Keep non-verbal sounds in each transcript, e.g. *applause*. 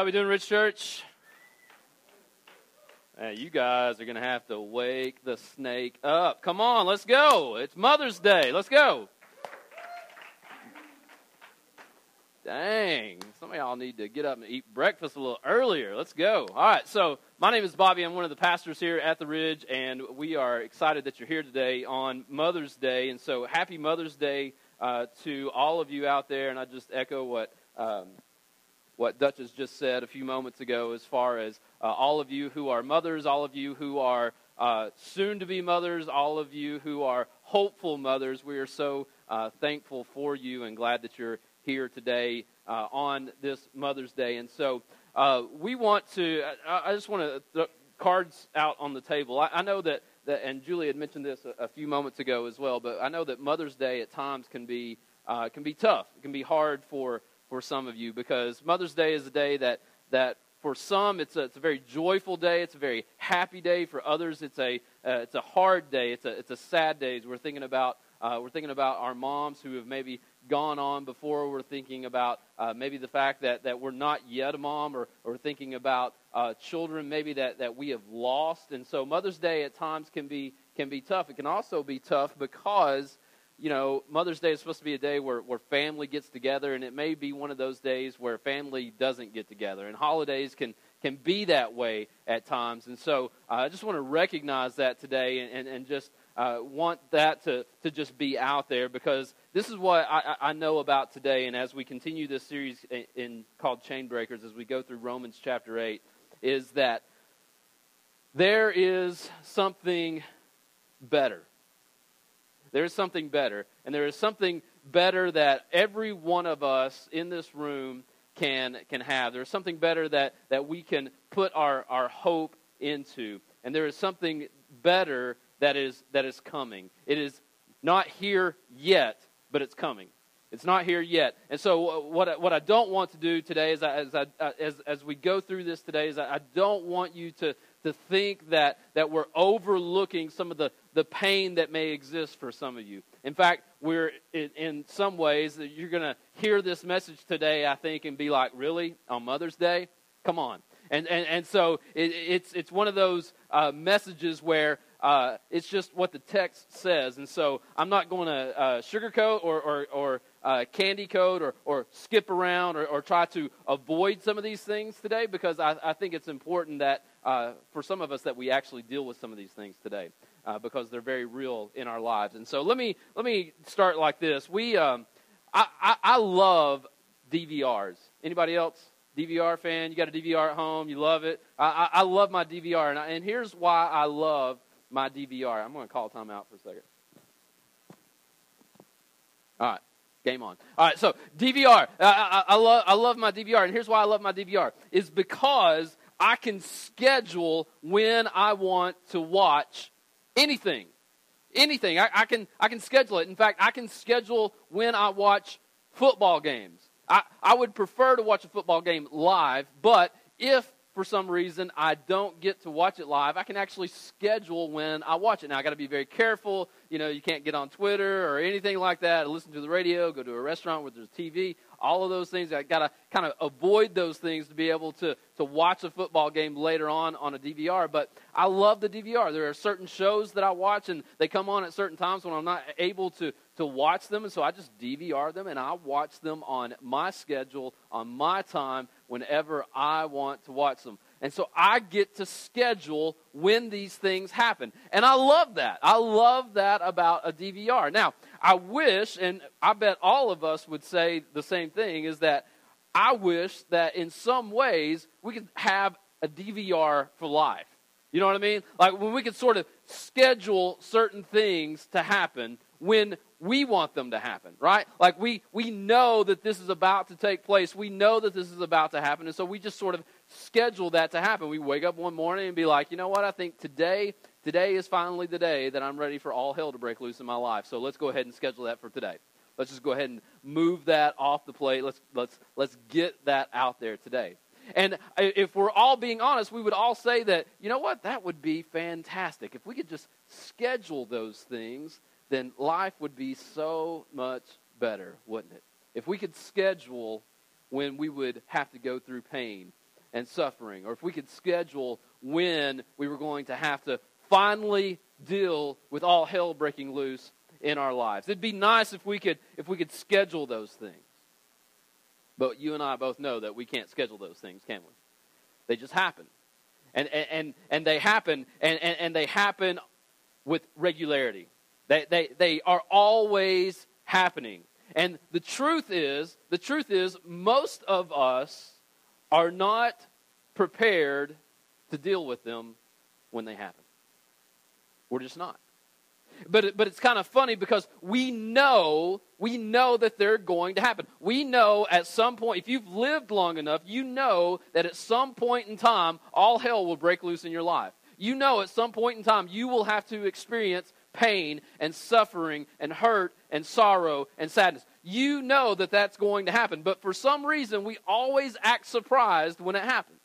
how we doing, Ridge Church? Hey, you guys are going to have to wake the snake up. Come on, let's go. It's Mother's Day. Let's go. Dang, some of y'all need to get up and eat breakfast a little earlier. Let's go. All right, so my name is Bobby. I'm one of the pastors here at the Ridge, and we are excited that you're here today on Mother's Day. And so, happy Mother's Day uh, to all of you out there. And I just echo what um, what Duchess just said a few moments ago as far as uh, all of you who are mothers, all of you who are uh, soon to be mothers, all of you who are hopeful mothers. We are so uh, thankful for you and glad that you're here today uh, on this Mother's Day. And so uh, we want to, I, I just want to, the cards out on the table. I, I know that, and Julie had mentioned this a, a, few moments ago as well, but I know that Mother's Day at times can be, uh, can be tough. It can be hard for for some of you because Mother's Day is a day that, that for some it's a, it's a very joyful day. It's a very happy day. For others, it's a, uh, it's a hard day. It's a, it's a sad day. We're thinking about uh, we're thinking about our moms who have maybe gone on before. We're thinking about uh, maybe the fact that, that we're not yet a mom, or, or thinking about uh, children maybe that, that we have lost. And so Mother's Day at times can be, can be tough. It can also be tough because you know, Mother's Day is supposed to be a day where, where family gets together, and it may be one of those days where family doesn't get together. And holidays can, can be that way at times. And so uh, I just want to recognize that today and, and, and just uh, want that to, to just be out there because this is what I, I know about today. And as we continue this series in, in called Chain Breakers, as we go through Romans chapter 8, is that there is something better there is something better. And there is something better that every one of us in this room can, can have. There is something better that, that we can put our, our hope into. And there is something better that is, that is coming. It is not here yet, but it's coming. It's not here yet. And so, uh, what I, what I don't want to do today, is I, as, I, uh, as, as we go through this today, is I, I don't want you to, to think that, that we're overlooking some of the, the pain that may exist for some of you. In fact, we're in, in some ways that you're going to hear this message today, I think, and be like, really? On Mother's Day? Come on. And, and, and so it, it's, it's one of those uh, messages where uh, it's just what the text says. And so I'm not going to uh, sugarcoat or, or, or uh, candy code or, or skip around or, or try to avoid some of these things today because I, I think it's important that uh, for some of us that we actually deal with some of these things today uh, because they're very real in our lives. And so let me let me start like this. We um, I, I, I love DVRs. Anybody else? DVR fan? You got a DVR at home? You love it? I, I, I love my DVR, and, I, and here's why I love my DVR. I'm going to call time out for a second. All right. Game on. All right, so DVR. I, I, I, love, I love my DVR, and here's why I love my DVR is because I can schedule when I want to watch anything. Anything. I, I, can, I can schedule it. In fact, I can schedule when I watch football games. I, I would prefer to watch a football game live, but if for some reason I don't get to watch it live, I can actually schedule when I watch it. Now, I got to be very careful. You know, you can't get on Twitter or anything like that, listen to the radio, go to a restaurant where there's TV all of those things. I got to kind of avoid those things to be able to, to watch a football game later on on a DVR. But I love the DVR. There are certain shows that I watch, and they come on at certain times when I'm not able to, to watch them. And so I just DVR them, and I watch them on my schedule, on my time, whenever I want to watch them. And so I get to schedule when these things happen. And I love that. I love that about a DVR. Now, I wish, and I bet all of us would say the same thing, is that I wish that in some ways we could have a DVR for life. You know what I mean? Like when we could sort of schedule certain things to happen when we want them to happen, right? Like we we know that this is about to take place. We know that this is about to happen, and so we just sort of schedule that to happen. We wake up one morning and be like, you know what? I think today, today is finally the day that I'm ready for all hell to break loose in my life. So let's go ahead and schedule that for today. Let's just go ahead and move that off the plate. Let's let's let's get that out there today. And if we're all being honest, we would all say that, you know what, that would be fantastic. If we could just schedule those things, then life would be so much better, wouldn't it? If we could schedule when we would have to go through pain, and suffering, or if we could schedule when we were going to have to finally deal with all hell breaking loose in our lives. It'd be nice if we could if we could schedule those things. But you and I both know that we can't schedule those things, can we? They just happen. And and and, and they happen and, and, and they happen with regularity. They, they, they are always happening. And the truth is, the truth is, most of us are not prepared to deal with them when they happen. We're just not. But, but it's kind of funny because we know, we know that they're going to happen. We know at some point, if you've lived long enough, you know that at some point in time, all hell will break loose in your life. You know at some point in time, you will have to experience pain and suffering and hurt and sorrow and sadness. You know that that's going to happen, but for some reason, we always act surprised when it happens.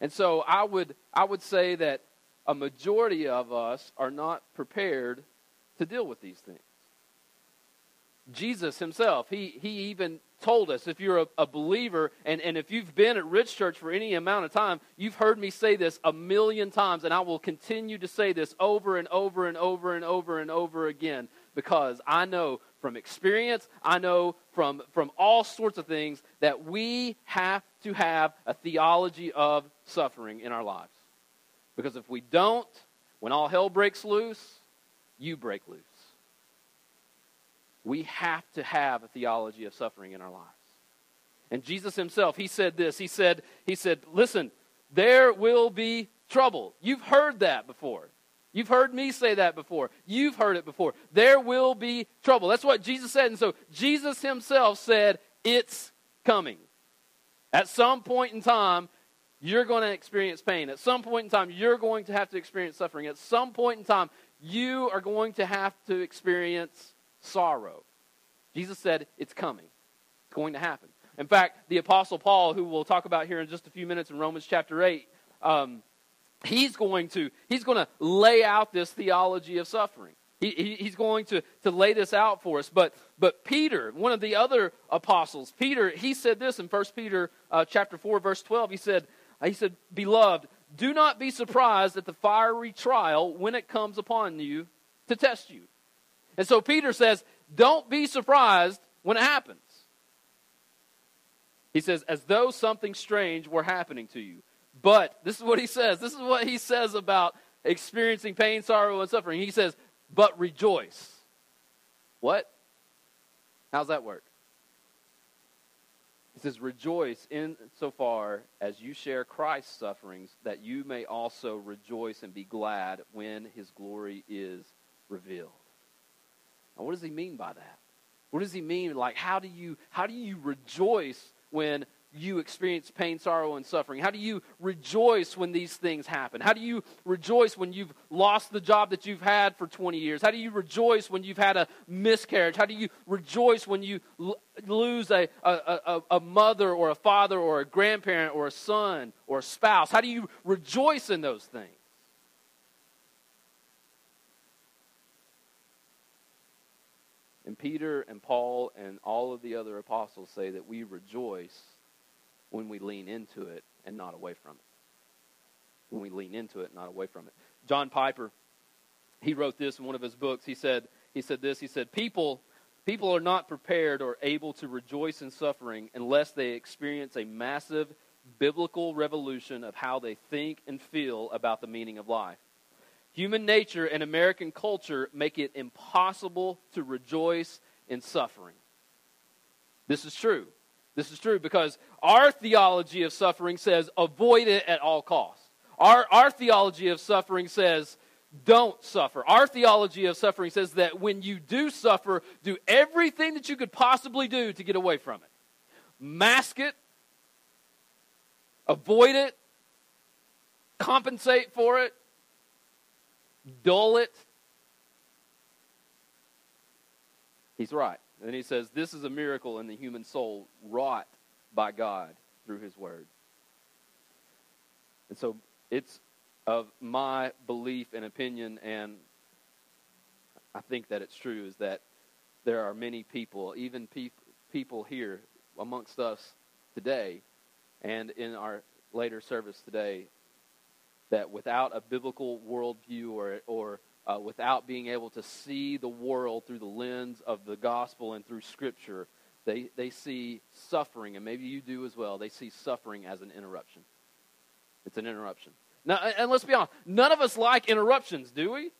And so I would, I would say that a majority of us are not prepared to deal with these things. Jesus himself, he, he even told us if you're a, a, believer and, and if you've been at Ridge Church for any amount of time, you've heard me say this a million times, and I will continue to say this over and over and over and over and over again because I know from experience, I know from, from all sorts of things that we have to have a theology of suffering in our lives. Because if we don't, when all hell breaks loose, you break loose. We have to have a theology of suffering in our lives. And Jesus himself, he said this. He said, he said, listen, there will be trouble. You've heard that before. You've heard me say that before. You've heard it before. There will be trouble. That's what Jesus said. And so Jesus himself said, it's coming. At some point in time, you're going to experience pain. At some point in time, you're going to have to experience suffering. At some point in time, you are going to have to experience sorrow. Jesus said, It's coming, it's going to happen. In fact, the Apostle Paul, who we'll talk about here in just a few minutes in Romans chapter 8, um, he's going to he's going to lay out this theology of suffering. He, he, he's going to, to lay this out for us. But, but Peter, one of the other apostles, Peter, he said this in 1 Peter uh, chapter 4, verse 12. He said, he said, Beloved, do not be surprised at the fiery trial when it comes upon you to test you and so Peter says, Don't be surprised when it happens. He says, As though something strange were happening to you. But, this is what he says. This is what he says about experiencing pain, sorrow, and suffering. He says, But rejoice. What? How's that work? He says, Rejoice insofar as you share Christ's sufferings, that you may also rejoice and be glad when his glory is revealed. Now, what does he mean by that? What does he mean? Like, how do you how do you rejoice when you experience pain, sorrow, and suffering? How do you rejoice when these things happen? How do you rejoice when you've lost the job that you've had for 20 years? How do you rejoice when you've had a miscarriage? How do you rejoice when you l- lose a, a, a, a mother or a father or a grandparent or a son or a spouse? How do you rejoice in those things? And Peter and Paul and all of the other apostles say that we rejoice when we lean into it and not away from it. When we lean into it, not away from it. John Piper, he wrote this in one of his books. He said, he said this, he said, People people are not prepared or able to rejoice in suffering unless they experience a massive biblical revolution of how they think and feel about the meaning of life. Human nature and American culture make it impossible to rejoice in suffering. This is true. This is true because our theology of suffering says avoid it at all costs. Our, our theology of suffering says don't suffer. Our theology of suffering says that when you do suffer, do everything that you could possibly do to get away from it. Mask it, avoid it, compensate for it, dull it. He's right. And he says, This is a miracle in the human soul wrought by God through his word. And so it's of my belief and opinion, and I think that it's true, is that there are many people, even pe- people here amongst us today and in our later service today that without a biblical worldview or, or uh, without being able to see the world through the lens of the gospel and through Scripture, they, they see suffering, and maybe you do as well, they see suffering as an interruption. It's an interruption. Now, and let's be honest, none of us like interruptions, do we?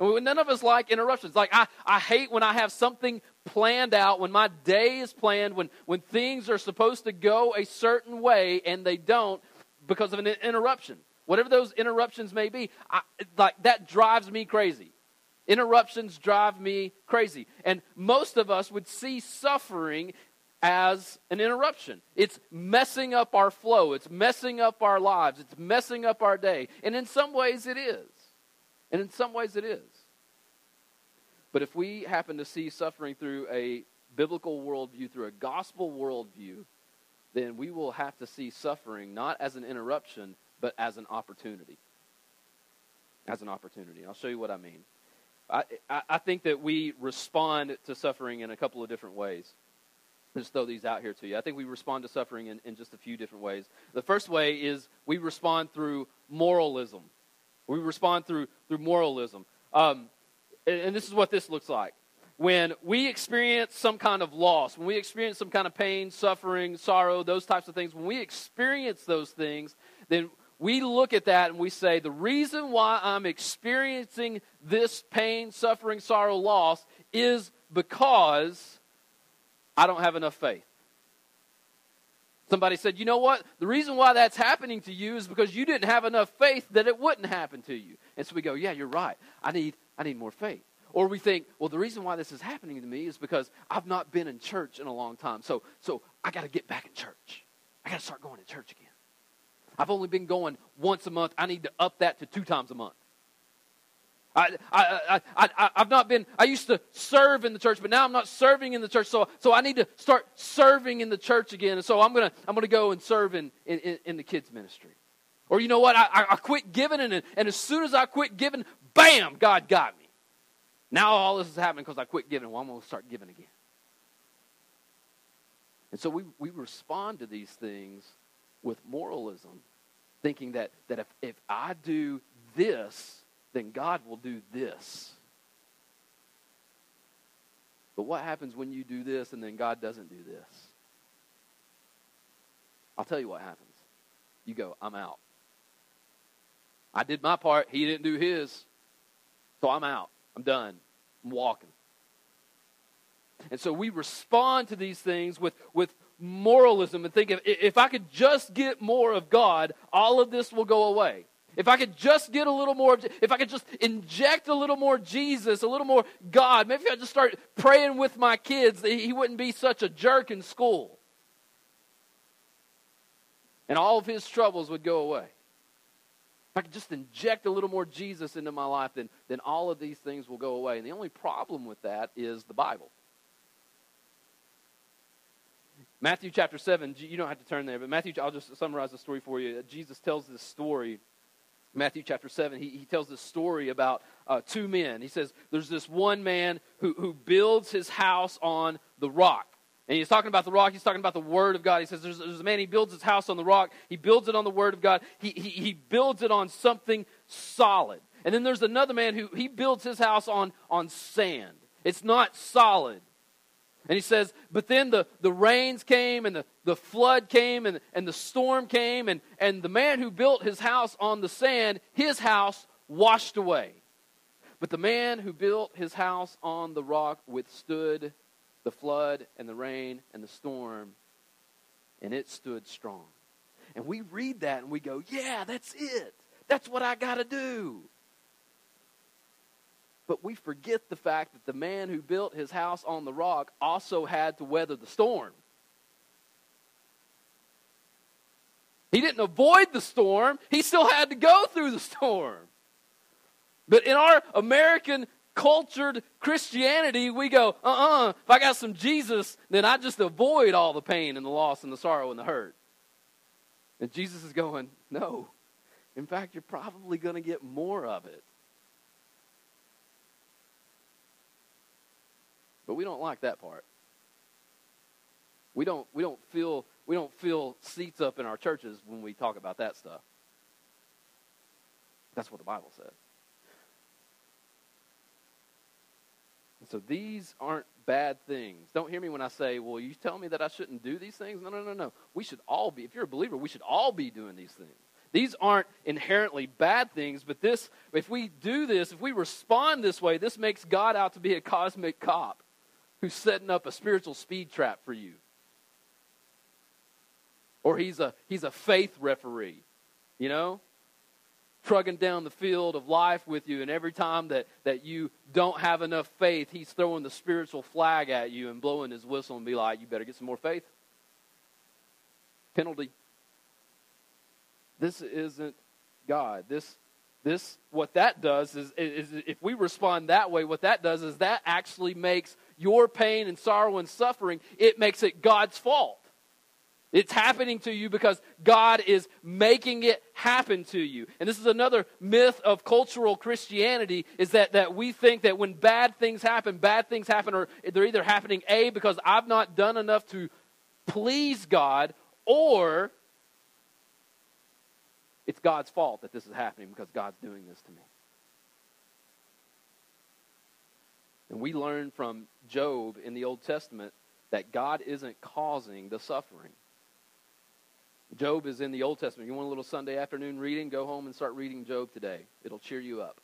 None of us like interruptions. Like, I, I hate when I have something planned out, when my day is planned, when, when things are supposed to go a certain way and they don't because of an interruption. Whatever those interruptions may be, I, like, that drives me crazy. Interruptions drive me crazy. And most of us would see suffering as an interruption. It's messing up our flow, it's messing up our lives, it's messing up our day. And in some ways, it is. And in some ways, it is. But if we happen to see suffering through a biblical worldview, through a gospel worldview, then we will have to see suffering not as an interruption, but as an opportunity. As an opportunity. I'll show you what I mean. I, I, I think that we respond to suffering in a couple of different ways just throw these out here to you. I think we respond to suffering in, in just a few different ways. The first way is we respond through moralism. We respond through through moralism. Um, and, and this is what this looks like. When we experience some kind of loss, when we experience some kind of pain, suffering, sorrow, those types of things, when we experience those things, then we look at that and we say, the reason why I'm experiencing this pain, suffering, sorrow, loss is because I don't have enough faith. Somebody said, you know what? The reason why that's happening to you is because you didn't have enough faith that it wouldn't happen to you. And so we go, yeah, you're right. I need, I need more faith. Or we think, well, the reason why this is happening to me is because I've not been in church in a long time. So, so I got to get back in church. I got to start going to church again. I've only been going once a month. I need to up that to two times a month. I, I, I, I, have not been, I used to serve in the church, but now I'm not serving in the church. So, so I need to start serving in the church again. And so I'm going to I'm gonna go and serve in, in, in the kids' ministry. Or you know what? I, I quit giving, and, and as soon as I quit giving, bam, God got me. Now all this is happening because I quit giving. Well, I'm going to start giving again. And so we, we respond to these things with moralism, thinking that, that if, if I do this, then God will do this. But what happens when you do this and then God doesn't do this? I'll tell you what happens. You go, I'm out. I did my part, he didn't do his. So I'm out. I'm done. I'm walking. And so we respond to these things with, with moralism and think if, if I could just get more of God, all of this will go away. If I could just get a little more, if I could just inject a little more Jesus, a little more God, maybe if I just start praying with my kids, he wouldn't be such a jerk in school. And all of his troubles would go away. If I could just inject a little more Jesus into my life, then, then all of these things will go away. And the only problem with that is the Bible. Matthew chapter 7, you don't have to turn there, but Matthew, I'll just summarize the story for you. Jesus tells this story Matthew chapter 7, he, he tells this story about uh, two men. He says, There's this one man who, who builds his house on the rock. And he's talking about the rock. He's talking about the Word of God. He says, there's, there's a man, he builds his house on the rock. He builds it on the Word of God. He, he, he builds it on something solid. And then there's another man who he builds his house on, on sand. It's not solid. And he says, but then the, the rains came and the, the flood came and, and the storm came, and, and the man who built his house on the sand, his house washed away. But the man who built his house on the rock withstood the flood and the rain and the storm, and it stood strong. And we read that and we go, yeah, that's it. That's what I got to do. But we forget the fact that the man who built his house on the rock also had to weather the storm. He didn't avoid the storm, he still had to go through the storm. But in our American cultured Christianity, we go, uh uh-uh, uh if I got some Jesus, then I just avoid all the pain and the loss and the sorrow and the hurt. And Jesus is going, no. In fact, you're probably going to get more of it. But we don't like that part. We don't, we don't feel we don't fill seats up in our churches when we talk about that stuff. That's what the Bible says. And so these aren't bad things. Don't hear me when I say, well, you tell me that I shouldn't do these things? No, no, no, no. We should all be, if you're a believer, we should all be doing these things. These aren't inherently bad things, but this, if we do this, if we respond this way, this makes God out to be a cosmic cop who's setting up a spiritual speed trap for you. Or he's a, he's a faith referee, you know? Trugging down the field of life with you, and every time that, that you don't have enough faith, he's throwing the spiritual flag at you and blowing his whistle and be like, you better get some more faith. Penalty. This isn't God. This this what that does is, is, if we respond that way what that does is that actually makes your pain and sorrow and suffering it makes it god's fault it's happening to you because God is making it happen to you. And this is another myth of cultural Christianity is that, that we think that when bad things happen, bad things happen, or they're either happening A, because I've not done enough to please God, or it's God's fault that this is happening because God's doing this to me. And we learn from Job in the Old Testament that God isn't causing the suffering. Job is in the Old Testament. You want a little Sunday afternoon reading? Go home and start reading Job today. It'll cheer you up.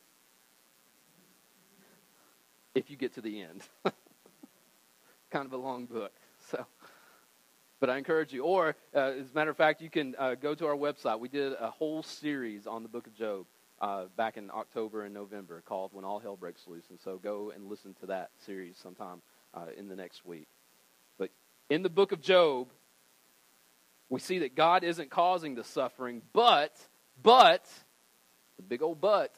If you get to the end. *laughs* kind of a long book. So, but I encourage you. Or, uh, as a matter of fact, you can uh, go to our website. We did a whole series on the book of Job uh, back in October and November called When All Hell Breaks Loose. And so go and listen to that series sometime uh, in the next week. But in the book of Job, we see that God isn't causing the suffering, but, but, the big old but,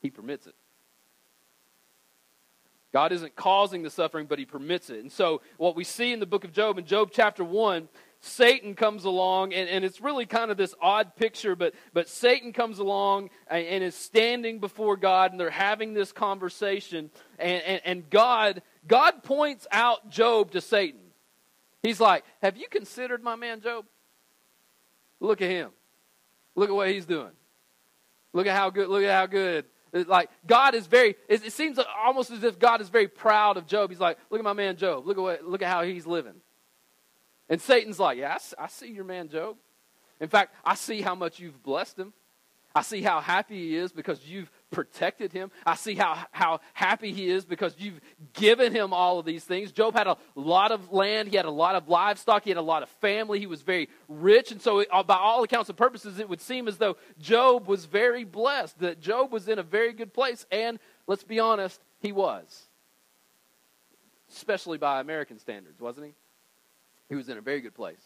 He permits it. God isn't causing the suffering, but He permits it. And so, what we see in the book of Job, in Job chapter 1, Satan comes along, and, and it's really kind of this odd picture, but, but Satan comes along and, and is standing before God, and they're having this conversation, and, and, and God, God points out Job to Satan. He's like, Have you considered my man Job? Look at him. Look at what he's doing. Look at how good, look at how good. like God is very, it, seems almost as if God is very proud of Job. He's like, look at my man Job. Look at what, look at how he's living. And Satan's like, yeah, I, I see your man Job. In fact, I see how much you've blessed him. I see how happy he is because you've protected him. I see how, how happy he is because you've given him all of these things. Job had a lot of land, he had a lot of livestock, he had a lot of family, he was very rich. And so, uh, by all accounts and purposes, it would seem as though Job was very blessed, that Job was in a very good place. And let's be honest, he was. Especially by American standards, wasn't he? He was in a very good place.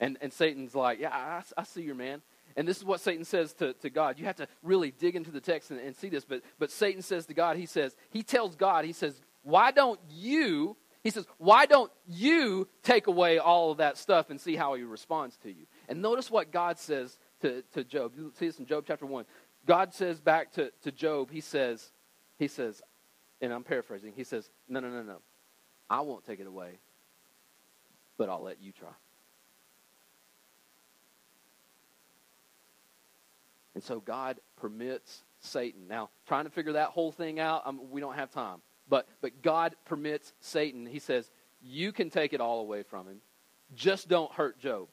And, and Satan's like, Yeah, I, I see your man. And this is what Satan says to, to God. You have to really dig into the text and, and see this. But, but Satan says to God, he says, he tells God, he says, why don't you, he says, why don't you take away all of that stuff and see how he responds to you? And notice what God says to, to Job. You see this in Job chapter 1. God says back to, to Job, he says, he says, and I'm paraphrasing, he says, no, no, no, no. I won't take it away, but I'll let you try. And so God permits Satan. Now, trying to figure that whole thing out, um, we don't have time. But, but God permits Satan. He says, You can take it all away from him. Just don't hurt Job.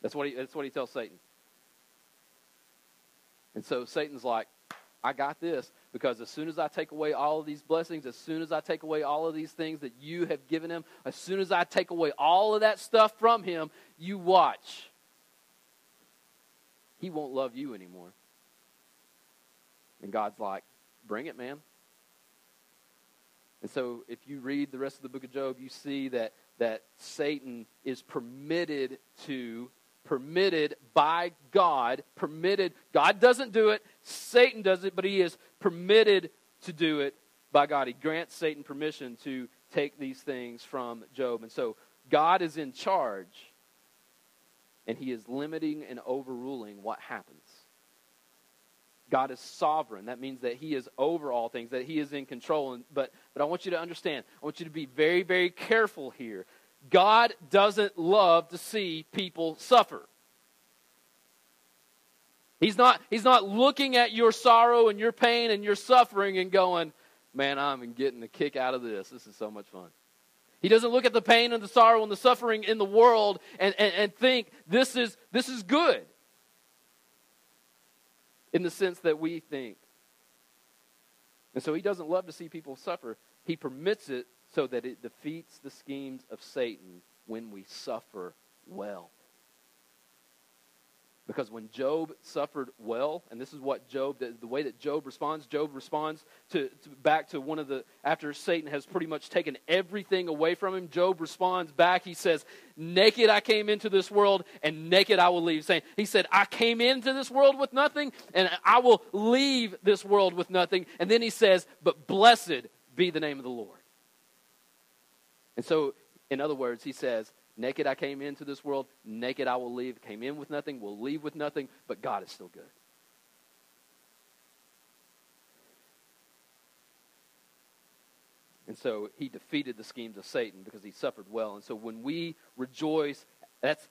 That's what he, that's what he tells Satan. And so Satan's like, I got this because as soon as I take away all of these blessings, as soon as I take away all of these things that you have given him, as soon as I take away all of that stuff from him, you watch he won't love you anymore. And God's like, bring it, man. And so if you read the rest of the book of Job, you see that, that Satan is permitted to, permitted by God, permitted. God doesn't do it, Satan does it, but he is permitted to do it by God. He grants Satan permission to take these things from Job. And so God is in charge and he is limiting and overruling what happens. God is sovereign. That means that He is over all things, that He is in control. And, but, but I want you to understand, I want you to be very, very careful here. God doesn't love to see people suffer. He's not, he's not looking at your sorrow and your pain and your suffering and going, man, I'm getting a kick out of this. This is so much fun. He doesn't look at the pain and the sorrow and the suffering in the world and, and, and think this is, this is good in the sense that we think. And so he doesn't love to see people suffer. He permits it so that it defeats the schemes of Satan when we suffer well. Because when Job suffered well, and this is what Job, the, way that Job responds, Job responds to, to, back to one of the, after Satan has pretty much taken everything away from him, Job responds back. He says, Naked I came into this world, and naked I will leave. Saying, He said, I came into this world with nothing, and I will leave this world with nothing. And then he says, But blessed be the name of the Lord. And so, in other words, he says, Naked I came into this world, naked I will leave. Came in with nothing, will leave with nothing, but God is still good. And so he defeated the schemes of Satan because he suffered well. And so when we rejoice, that's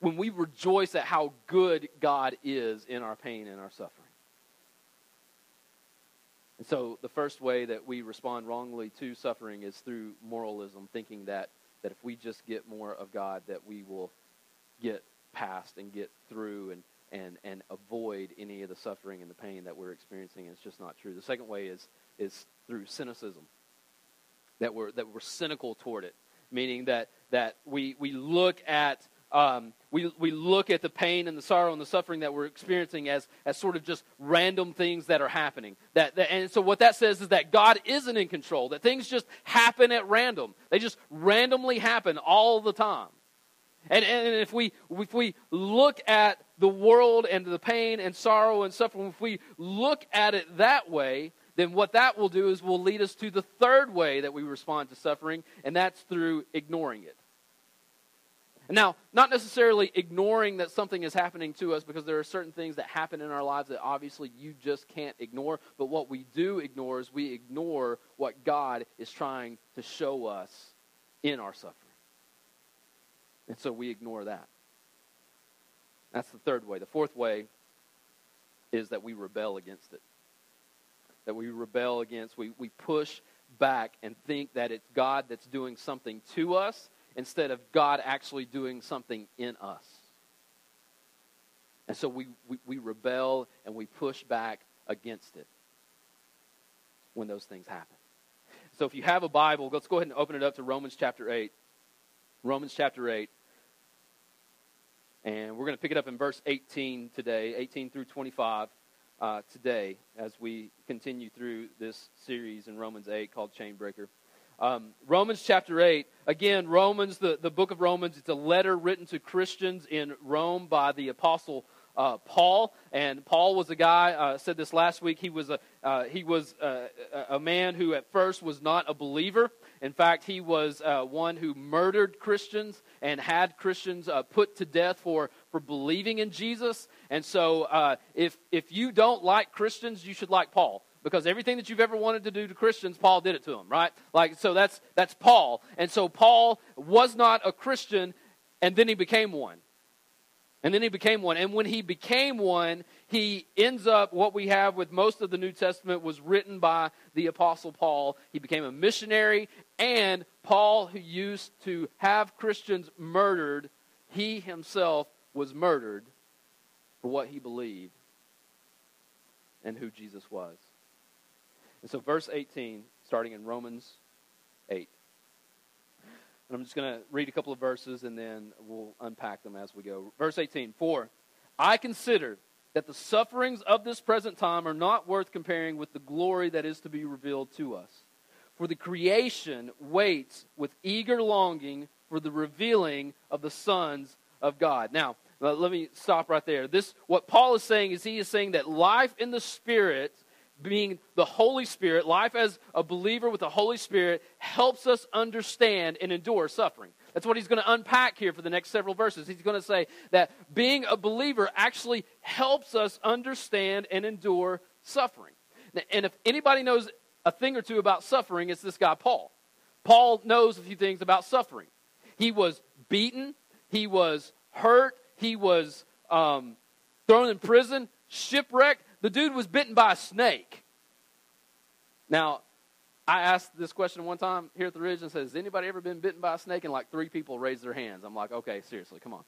when we rejoice at how good God is in our pain and our suffering. And so the first way that we respond wrongly to suffering is through moralism, thinking that that if we just get more of God, that we will get past and get through and, and, and avoid any of the suffering and the pain that we're experiencing. It's just not true. The second way is, is through cynicism, that we're, that we're cynical toward it, meaning that, that we, we look at um, we, we look at the pain and the sorrow and the suffering that we're experiencing as, as sort of just random things that are happening. That, that, and so, what that says is that God isn't in control, that things just happen at random. They just randomly happen all the time. And, and if, we, if we look at the world and the pain and sorrow and suffering, if we look at it that way, then what that will do is will lead us to the third way that we respond to suffering, and that's through ignoring it. Now, not necessarily ignoring that something is happening to us because there are certain things that happen in our lives that obviously you just can't ignore. But what we do ignore is we ignore what God is trying to show us in our suffering. And so we ignore that. That's the third way. The fourth way is that we rebel against it. That we rebel against, we, we push back and think that it's God that's doing something to us instead of God actually doing something in us. And so we, we, we, rebel and we push back against it when those things happen. So if you have a Bible, let's go ahead and open it up to Romans chapter 8. Romans chapter 8. And we're going to pick it up in verse 18 today, 18 through 25 uh, today, as we continue through this series in Romans 8 called Chain Breaker. Um, Romans chapter 8, again, Romans, the, the book of Romans, it's a letter written to Christians in Rome by the apostle uh, Paul. And Paul was a guy, uh, said this last week, he was, a, uh, he was a, a, man who at first was not a believer. In fact, he was uh, one who murdered Christians and had Christians uh, put to death for, for believing in Jesus. And so uh, if, if you don't like Christians, you should like Paul because everything that you've ever wanted to do to Christians, Paul did it to them, right? Like, so that's, that's Paul. And so Paul was not a Christian, and then he became one. And then he became one. And when he became one, he ends up, what we have with most of the New Testament was written by the Apostle Paul. He became a missionary, and Paul, who used to have Christians murdered, he himself was murdered for what he believed and who Jesus was. And so, verse 18, starting in Romans 8. And I'm just going to read a couple of verses and then we'll unpack them as we go. Verse 18 For I consider that the sufferings of this present time are not worth comparing with the glory that is to be revealed to us. For the creation waits with eager longing for the revealing of the sons of God. Now, uh, let me stop right there. This what Paul is saying is he is saying that life in the spirit being the Holy Spirit, life as a believer with the Holy Spirit, helps us understand and endure suffering. That's what he's going to unpack here for the next several verses. He's going to say that being a believer actually helps us understand and endure suffering. And if anybody knows a thing or two about suffering, it's this guy, Paul. Paul knows a few things about suffering. He was beaten, he was hurt, he was um, thrown in prison, shipwrecked. The dude was bitten by a snake. Now, I asked this question one time here at the Ridge and said, Has anybody ever been bitten by a snake? And like three people raised their hands. I'm like, Okay, seriously, come on.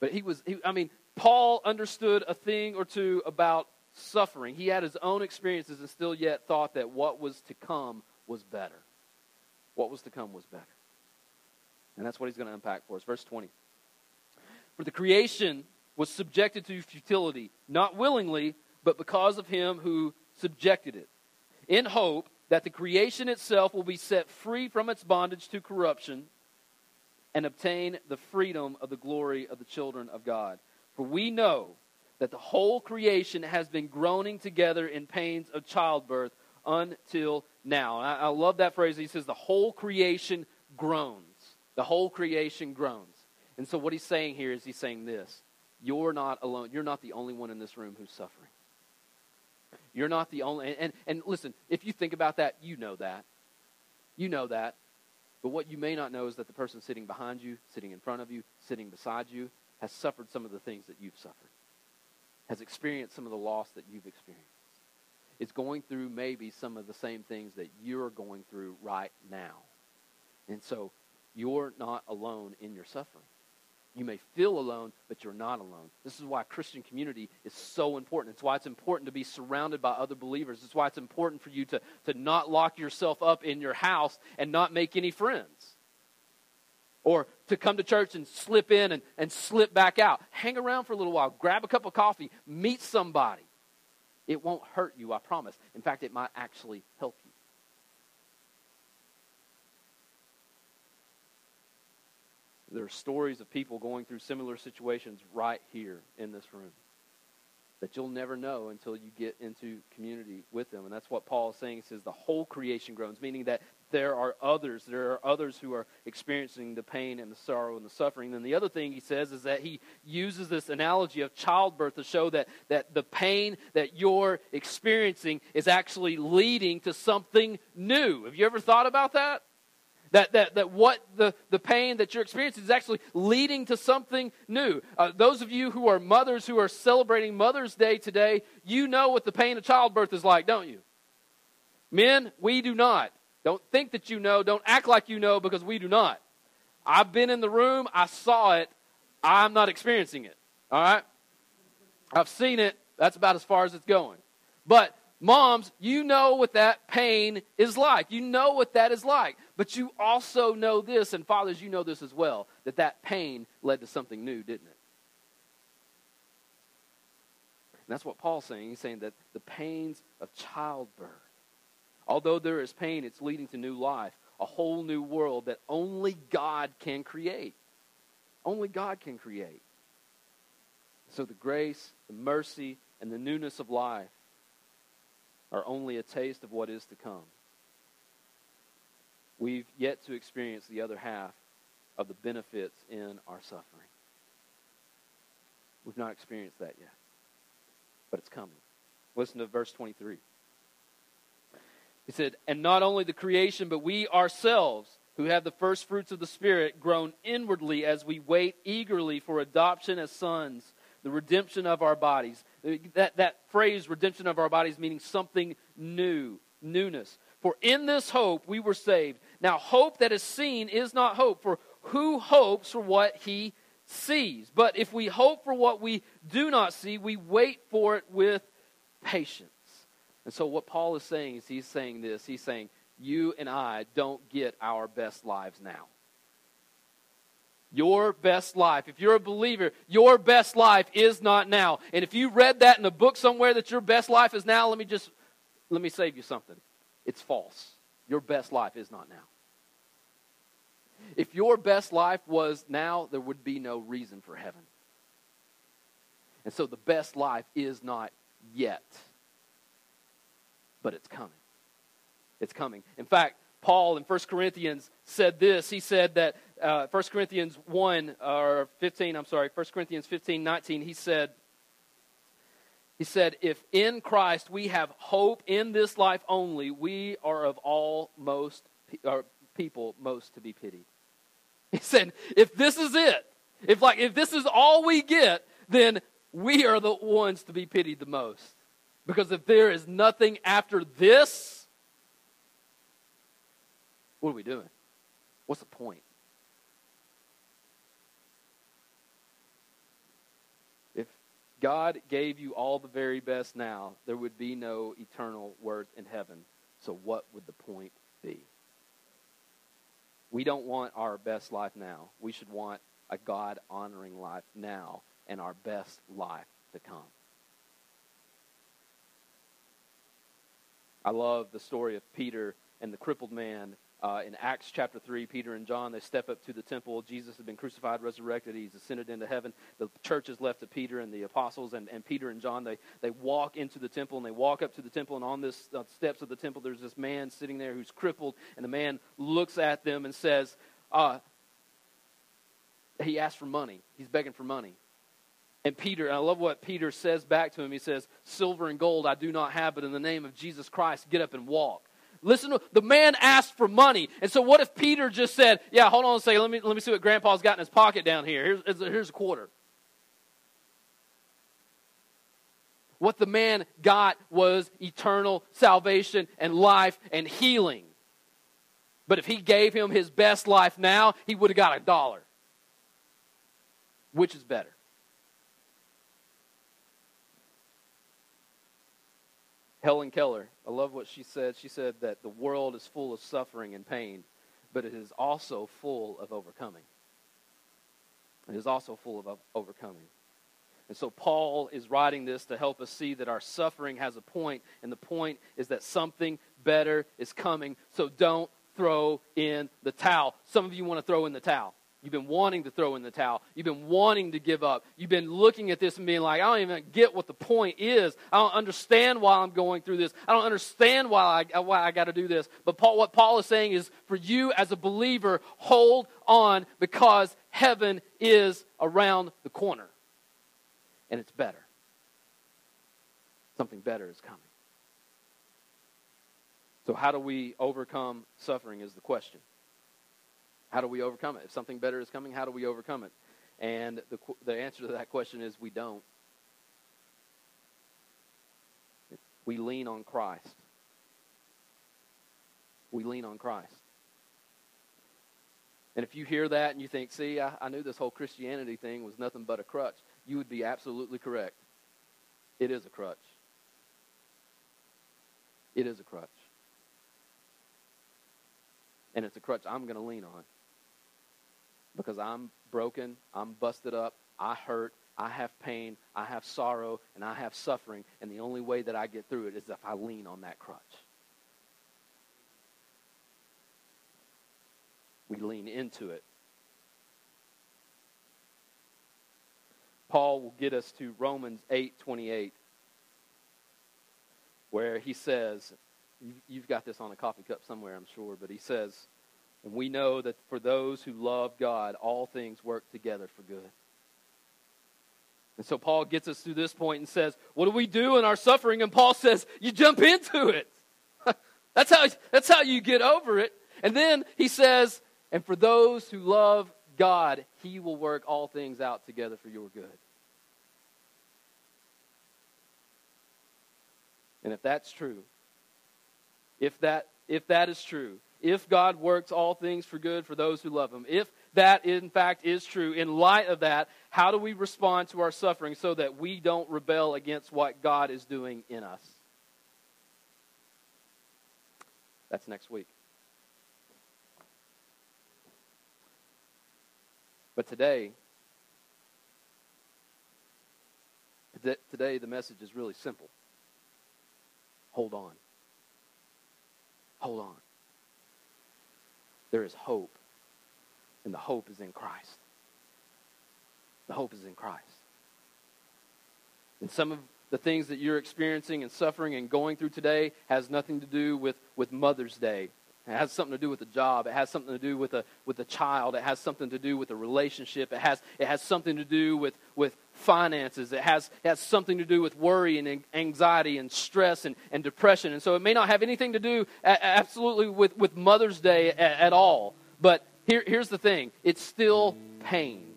But he was, he, I mean, Paul understood a thing or two about suffering. He had his own experiences and still yet thought that what was to come was better. What was to come was better. And that's what he's going to unpack for us. Verse 20. For the creation was subjected to futility, not willingly, but because of him who subjected it, in hope that the creation itself will be set free from its bondage to corruption and obtain the freedom of the glory of the children of God. For we know that the whole creation has been groaning together in pains of childbirth until now. I, I love that phrase. He says, the whole creation groans. The whole creation groans. And so what he's saying here is he's saying this. You're not alone. You're not the only one in this room who's suffering. You're not the only and, and, listen, if you think about that, you know that. You know that. But what you may not know is that the person sitting behind you, sitting in front of you, sitting beside you, has suffered some of the things that you've suffered, has experienced some of the loss that you've experienced. Is going through maybe some of the same things that you're going through right now. And so you're not alone in your suffering. You may feel alone, but you're not alone. This is why Christian community is so important. It's why it's important to be surrounded by other believers. It's why it's important for you to, to not lock yourself up in your house and not make any friends. Or to come to church and slip in and, and slip back out. Hang around for a little while, grab a cup of coffee, meet somebody. It won't hurt you, I promise. In fact, it might actually help you. There are stories of people going through similar situations right here in this room that you'll never know until you get into community with them. And that's what Paul is saying. He says the whole creation groans, meaning that there are others. There are others who are experiencing the pain and the sorrow and the suffering. And the other thing he says is that he uses this analogy of childbirth to show that, that the pain that you're experiencing is actually leading to something new. Have you ever thought about that? That, that, that what the, the pain that you're experiencing is actually leading to something new. Uh, those of you who are mothers who are celebrating Mother's Day today, you know what the pain of childbirth is like, don't you? Men, we do not. Don't think that you know. Don't act like you know because we do not. I've been in the room. I saw it. I'm not experiencing it. All right? I've seen it. That's about as far as it's going. But Moms, you know what that pain is like. You know what that is like. But you also know this, and fathers, you know this as well, that that pain led to something new, didn't it? And that's what Paul's saying. He's saying that the pains of childbirth, although there is pain, it's leading to new life, a whole new world that only God can create. Only God can create. So the grace, the mercy, and the newness of life are only a taste of what is to come. We've yet to experience the other half of the benefits in our suffering. We've not experienced that yet, but it's coming. Listen to verse 23. He said, And not only the creation, but we ourselves, who have the first fruits of the Spirit, groan inwardly as we wait eagerly for adoption as sons the redemption of our bodies. That, that phrase, redemption of our bodies, meaning something new, newness. For in this hope we were saved. Now, hope that is seen is not hope, for who hopes for what he sees? But if we hope for what we do not see, we wait for it with patience. And so, what Paul is saying is he's saying this he's saying, You and I don't get our best lives now. Your best life. If you're a believer, your best life is not now. And if you read that in a book somewhere that your best life is now, let me just let me save you something. It's false. Your best life is not now. If your best life was now, there would be no reason for heaven. And so the best life is not yet, but it's coming. It's coming. In fact, Paul in 1 Corinthians said this. He said that uh, 1 Corinthians 1 or 15, I'm sorry, 1 Corinthians 15, 19, he said, he said, if in Christ we have hope in this life only, we are of all most or people most to be pitied. He said, if this is it, if like if this is all we get, then we are the ones to be pitied the most. Because if there is nothing after this, what are we doing? What's the point? If God gave you all the very best now, there would be no eternal worth in heaven. So, what would the point be? We don't want our best life now. We should want a God honoring life now and our best life to come. I love the story of Peter and the crippled man. Uh, in Acts chapter 3, Peter and John, they step up to the temple. Jesus has been crucified, resurrected. He's ascended into heaven. The church is left to Peter and the apostles, and, and Peter and John, they, they walk into the temple, and they walk up to the temple, and on the uh, steps of the temple, there's this man sitting there who's crippled, and the man looks at them and says, uh, he asks for money. He's begging for money. And Peter, and I love what Peter says back to him. He says, Silver and gold I do not have, but in the name of Jesus Christ, get up and walk. Listen, the man asked for money. And so, what if Peter just said, Yeah, hold on a second, let me, let me see what grandpa's got in his pocket down here. Here's, here's a quarter. What the man got was eternal salvation and life and healing. But if he gave him his best life now, he would have got a dollar. Which is better? Helen Keller, I love what she said. She said that the world is full of suffering and pain, but it is also full of overcoming. It is also full of overcoming. And so Paul is writing this to help us see that our suffering has a point, and the point is that something better is coming. So don't throw in the towel. Some of you want to throw in the towel. You've been wanting to throw in the towel. You've been wanting to give up. You've been looking at this and being like, I don't even get what the point is. I don't understand why I'm going through this. I don't understand why I, why I got to do this. But Paul, what Paul is saying is for you as a believer, hold on because heaven is around the corner. And it's better. Something better is coming. So, how do we overcome suffering is the question. How do we overcome it? If something better is coming, how do we overcome it? And the, the answer to that question is we don't. We lean on Christ. We lean on Christ. And if you hear that and you think, see, I, I knew this whole Christianity thing was nothing but a crutch, you would be absolutely correct. It is a crutch. It is a crutch. And it's a crutch I'm going to lean on because I'm broken, I'm busted up, I hurt, I have pain, I have sorrow, and I have suffering, and the only way that I get through it is if I lean on that crutch. We lean into it. Paul will get us to Romans 8:28 where he says you've got this on a coffee cup somewhere I'm sure but he says and we know that for those who love God, all things work together for good. And so Paul gets us to this point and says, What do we do in our suffering? And Paul says, You jump into it. *laughs* that's, how, that's how you get over it. And then he says, And for those who love God, he will work all things out together for your good. And if that's true, if that, if that is true, if God works all things for good for those who love him, if that in fact is true, in light of that, how do we respond to our suffering so that we don't rebel against what God is doing in us? That's next week. But today, today the message is really simple. Hold on. Hold on there is hope. And the hope is in Christ. The hope is in Christ. And some of the things that you're experiencing and suffering and going through today has nothing to do with, with Mother's Day It has something to do with the job. It has something to do with a with a child. It has something to do with a relationship. It has it has something to do with with finances. It has it has something to do with worry and anxiety and stress and, and depression. And so it may not have anything to do absolutely with, with Mother's Day at, at all. But here, here's the thing it's still pain.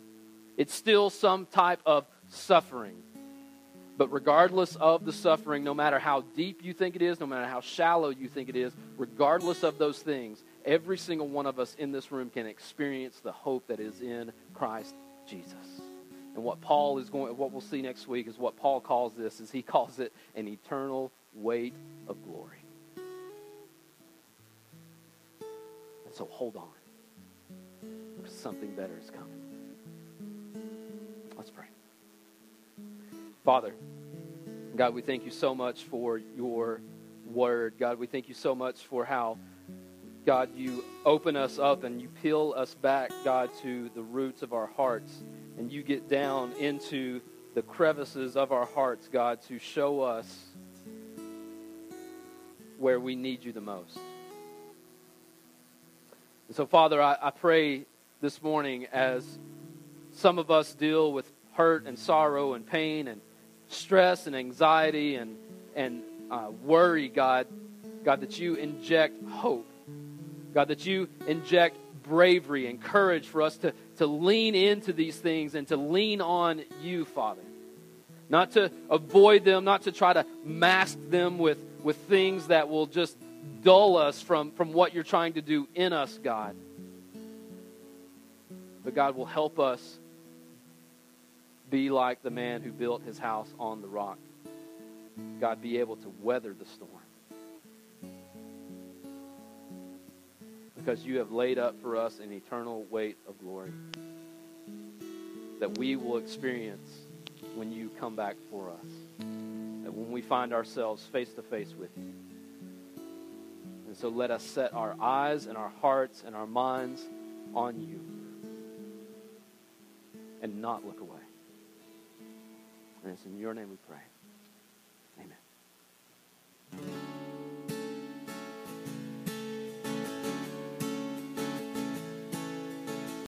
It's still some type of suffering. But regardless of the suffering, no matter how deep you think it is, no matter how shallow you think it is, regardless of those things, every single one of us in this room can experience the hope that is in Christ Jesus. And what Paul is going, what we'll see next week is what Paul calls this, is he calls it an eternal weight of glory. And so hold on, because something better is coming. Let's pray. Father, God, we thank you so much for your word. God, we thank you so much for how, God, you open us up and you peel us back, God, to the roots of our hearts. And you get down into the crevices of our hearts, God, to show us where we need you the most. And so, Father, I, I pray this morning as some of us deal with hurt and sorrow and pain and stress and anxiety and, and uh, worry, God, God, that you inject hope. God, that you inject bravery and courage for us to, to lean into these things and to lean on you, Father. Not to avoid them, not to try to mask them with, with things that will just dull us from, from what you're trying to do in us, God. But God will help us be like the man who built his house on the rock. God, be able to weather the storm. because you have laid up for us an eternal weight of glory that we will experience when you come back for us. That when we find ourselves face to face with you. And so let us set our eyes and our hearts and our minds on you and not look away. And it's in your name we pray. Amen.